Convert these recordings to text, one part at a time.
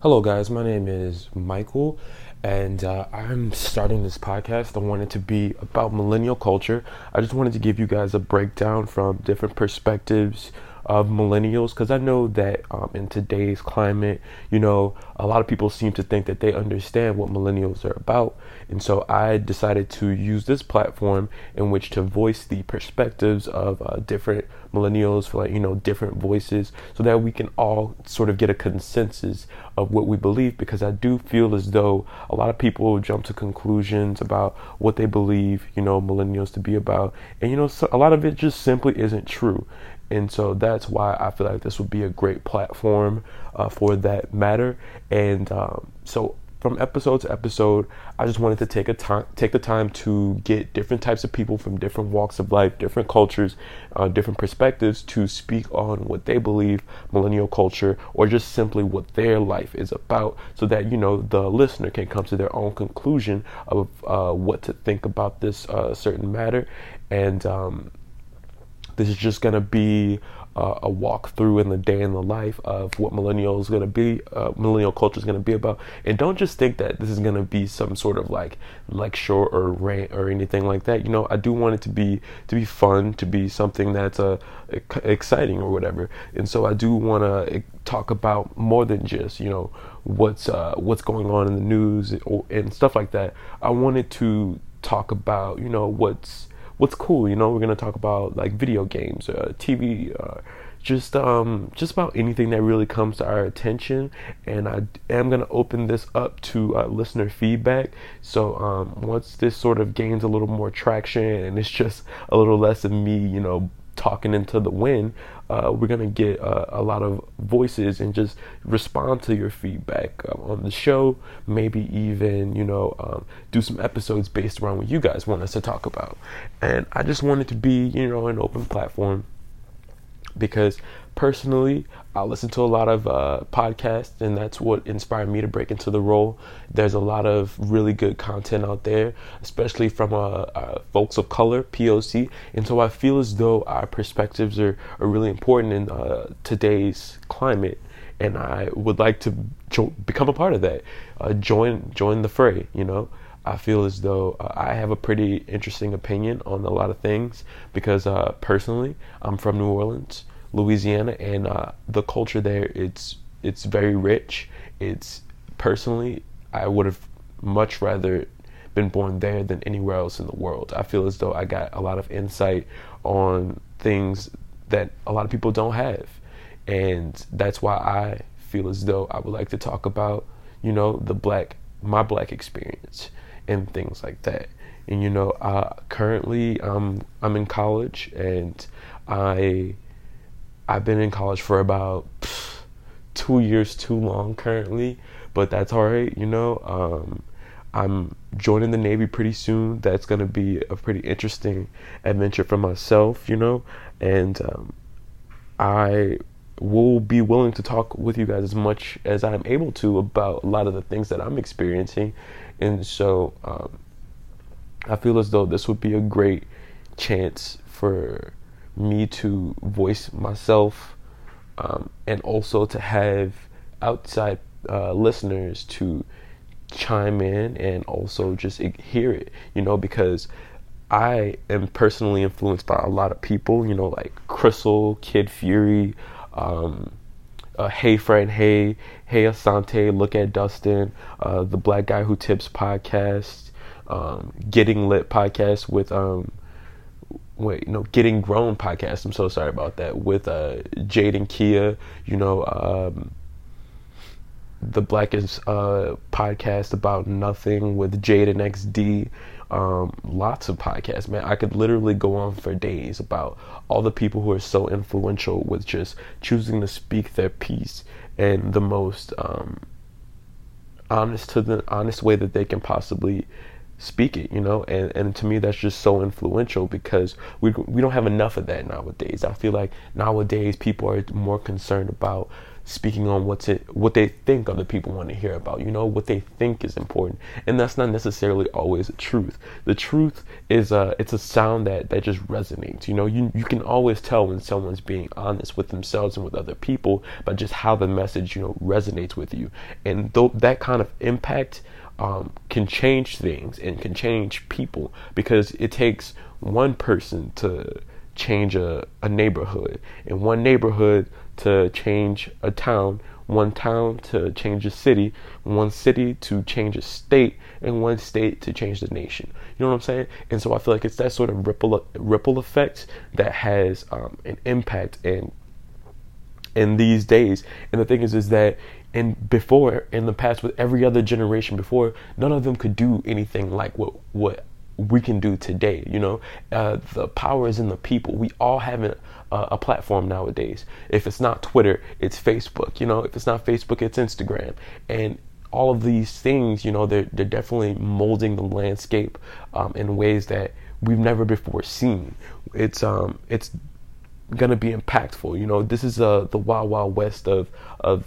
Hello, guys. My name is Michael, and uh, I'm starting this podcast. I wanted it to be about millennial culture. I just wanted to give you guys a breakdown from different perspectives of millennials because I know that um, in today's climate, you know, a lot of people seem to think that they understand what millennials are about. And so I decided to use this platform in which to voice the perspectives of uh, different millennials for like, you know, different voices so that we can all sort of get a consensus of what we believe because I do feel as though a lot of people jump to conclusions about what they believe, you know, millennials to be about. And, you know, so a lot of it just simply isn't true. And so that's why I feel like this would be a great platform uh, for that matter. And um, so from episode to episode, I just wanted to take a time, take the time to get different types of people from different walks of life, different cultures, uh, different perspectives to speak on what they believe millennial culture, or just simply what their life is about, so that you know the listener can come to their own conclusion of uh, what to think about this uh, certain matter. And um, this is just going to be uh, a walkthrough in the day in the life of what millennial is going to be, uh, millennial culture is going to be about. And don't just think that this is going to be some sort of like lecture or rant or anything like that. You know, I do want it to be to be fun, to be something that's uh, exciting or whatever. And so I do want to eh, talk about more than just you know what's uh, what's going on in the news and stuff like that. I wanted to talk about you know what's what's cool. You know, we're gonna talk about like video games, uh, TV, uh, just um, just about anything that really comes to our attention. And I am gonna open this up to uh, listener feedback. So um, once this sort of gains a little more traction and it's just a little less of me, you know, talking into the wind, uh, we're gonna get uh, a lot of voices and just respond to your feedback um, on the show. Maybe even you know um, do some episodes based around what you guys want us to talk about. And I just wanted to be you know an open platform because personally, I listen to a lot of uh, podcasts, and that's what inspired me to break into the role. There's a lot of really good content out there, especially from uh, uh, folks of color, POC. And so I feel as though our perspectives are, are really important in uh, today's climate. And I would like to jo- become a part of that, uh, join join the fray. You know, I feel as though uh, I have a pretty interesting opinion on a lot of things because uh, personally, I'm from New Orleans, Louisiana, and uh, the culture there it's it's very rich. It's personally, I would have much rather been born there than anywhere else in the world. I feel as though I got a lot of insight on things that a lot of people don't have, and that's why I feel as though I would like to talk about, you know, the black my black experience and things like that. And you know, uh, currently um, I'm in college, and I I've been in college for about pff, two years too long currently, but that's all right. You know, um, I'm joining the Navy pretty soon. That's gonna be a pretty interesting adventure for myself. You know, and um, I will be willing to talk with you guys as much as I'm able to about a lot of the things that I'm experiencing. And so um, I feel as though this would be a great chance for me to voice myself um, and also to have outside uh, listeners to chime in and also just hear it, you know, because I am personally influenced by a lot of people, you know, like Crissle, Kid Fury, um, uh, Hey Fran, Hey, Hey Asante, Look at Dustin, uh, the Black Guy Who Tips podcast, um, Getting Lit podcast with um, wait, no, Getting Grown podcast. I'm so sorry about that with uh, Jade and Kia. You know, um, the Blackest uh, podcast about nothing with Jade and XD. Um, lots of podcasts, man. I could literally go on for days about all the people who are so influential with just choosing to speak their piece in the most um, honest to the honest way that they can possibly speak it, you know, and, and to me that's just so influential because we we don't have enough of that nowadays. I feel like nowadays people are more concerned about speaking on what's it what they think other people want to hear about you know? What they think is important. And that's not necessarily always the truth. The truth is uh it's a sound that that just resonates you know? You you can always tell when someone's being honest with themselves and with other people by just how the message you know resonates with you. And th- that kind of impact um, can change things and can change people because it takes one person to change a, a neighborhood and one neighborhood to change a town, one town to change a city, one city to change a state, and one state to change the nation. You know what I'm saying? And so I feel like it's that sort of ripple ripple effect that has um, an impact in in these days. And the thing is, is that in before in the past with every other generation before, none of them could do anything like what what we can do today. You know, uh, the power is in the people. We all have a, a, platform nowadays. If it's not Twitter, it's Facebook. You know, if it's not Facebook, it's Instagram. And all of these things, you know, they're they're definitely molding the landscape um, in ways that we've never before seen. It's um it's gonna be impactful. You know, this is uh the wild wild west of of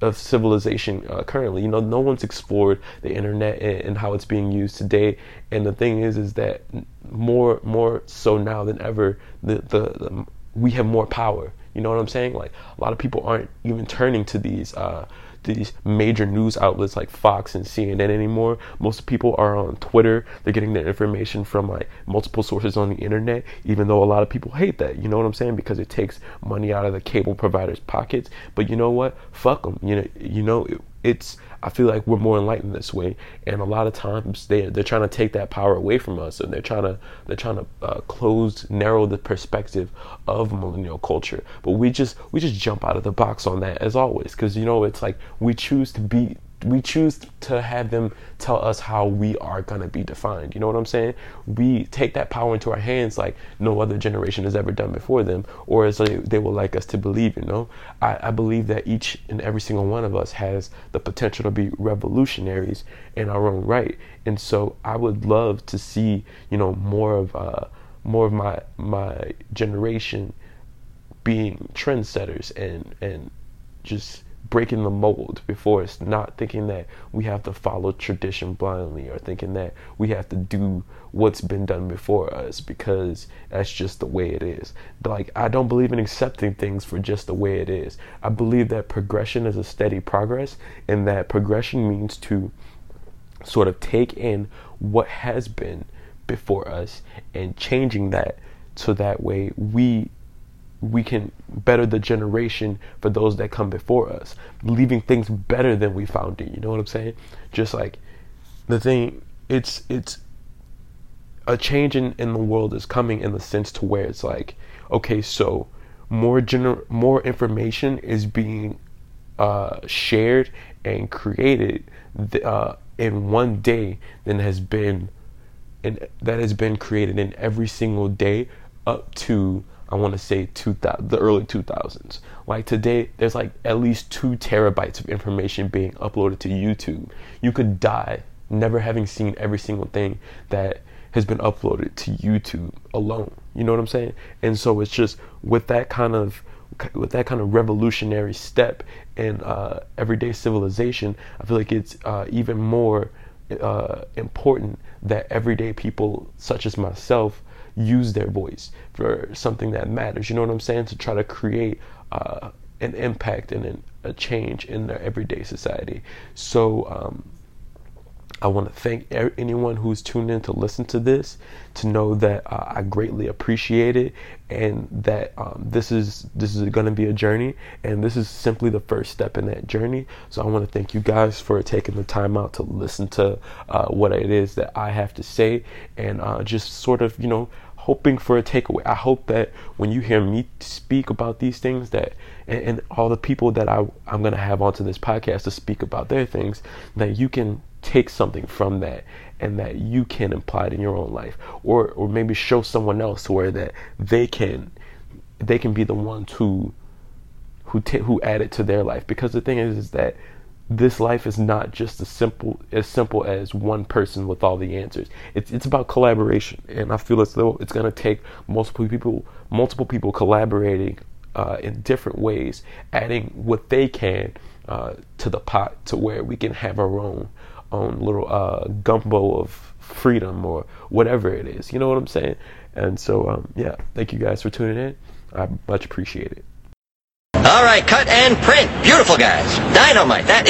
of civilization uh, currently. You know, no one's explored the internet and, and, how it's being used today. And the thing is, is that more more so now than ever, the, the, the we have more power. You know what I'm saying? Like a lot of people aren't even turning to these uh, these major news outlets like Fox and CNN anymore. Most people are on Twitter. They're getting their information from like multiple sources on the internet, even though a lot of people hate that. You know what I'm saying? Because it takes money out of the cable providers' pockets. But you know what? Fuck them. You know, you know, it's I feel like we're more enlightened this way, and a lot of times they they're trying to take that power away from us, and they're trying to they're trying to uh, close, narrow the perspective of millennial culture. But we just we just jump out of the box on that as always, because you know it's like we choose to be we choose to have them tell us how we are going to be defined. You know what I'm saying? We take that power into our hands like no other generation has ever done before them, or as they, they will like us to believe, you know? I, I believe that each and every single one of us has the potential to be revolutionaries in our own right. And so I would love to see, you know, more of, uh, more of my, my generation being trendsetters and, and just, breaking the mold before it's not thinking that we have to follow tradition blindly or thinking that we have to do what's been done before us because that's just the way it is. Like I don't believe in accepting things for just the way it is. I believe that progression is a steady progress and that progression means to sort of take in what has been before us and changing that so that way we we can better the generation for those that come before us, leaving things better than we found it. You know what I'm saying? Just like the thing, it's it's a change in, in the world is coming in the sense to where it's like, okay, so more gener- more information is being uh, shared and created th- uh, in one day than has been and that has been created in every single day up to I want to say 2000, the early 2000s. Like today, there's like at least two terabytes of information being uploaded to YouTube. You could die never having seen every single thing that has been uploaded to YouTube alone. You know what I'm saying? And so it's just with that kind of with that kind of revolutionary step in uh, everyday civilization, I feel like it's uh, even more uh, important that everyday people such as myself use their voice for something that matters. You know what I'm saying? To try to create uh, an impact and an, a change in their everyday society. So, um, I want to thank anyone who's tuned in to listen to this, to know that uh, I greatly appreciate it, and that um, this is this is going to be a journey, and this is simply the first step in that journey. So I want to thank you guys for taking the time out to listen to uh, what it is that I have to say, and uh, just sort of you know hoping for a takeaway. I hope that when you hear me speak about these things, that and, and all the people that I I'm gonna have onto this podcast to speak about their things, that you can take something from that and that you can apply it in your own life or or maybe show someone else where that they can they can be the one to who t- who add it to their life because the thing is is that this life is not just as simple as simple as one person with all the answers. It's it's about collaboration, and I feel as though it's going to take multiple people multiple people collaborating uh, in different ways, adding what they can uh, to the pot to where we can have our own own little uh, gumbo of freedom or whatever it is. You know what I'm saying? And so, um, yeah, thank you guys for tuning in. I much appreciate it. All right, cut and print. Beautiful guys. Dynamite. That is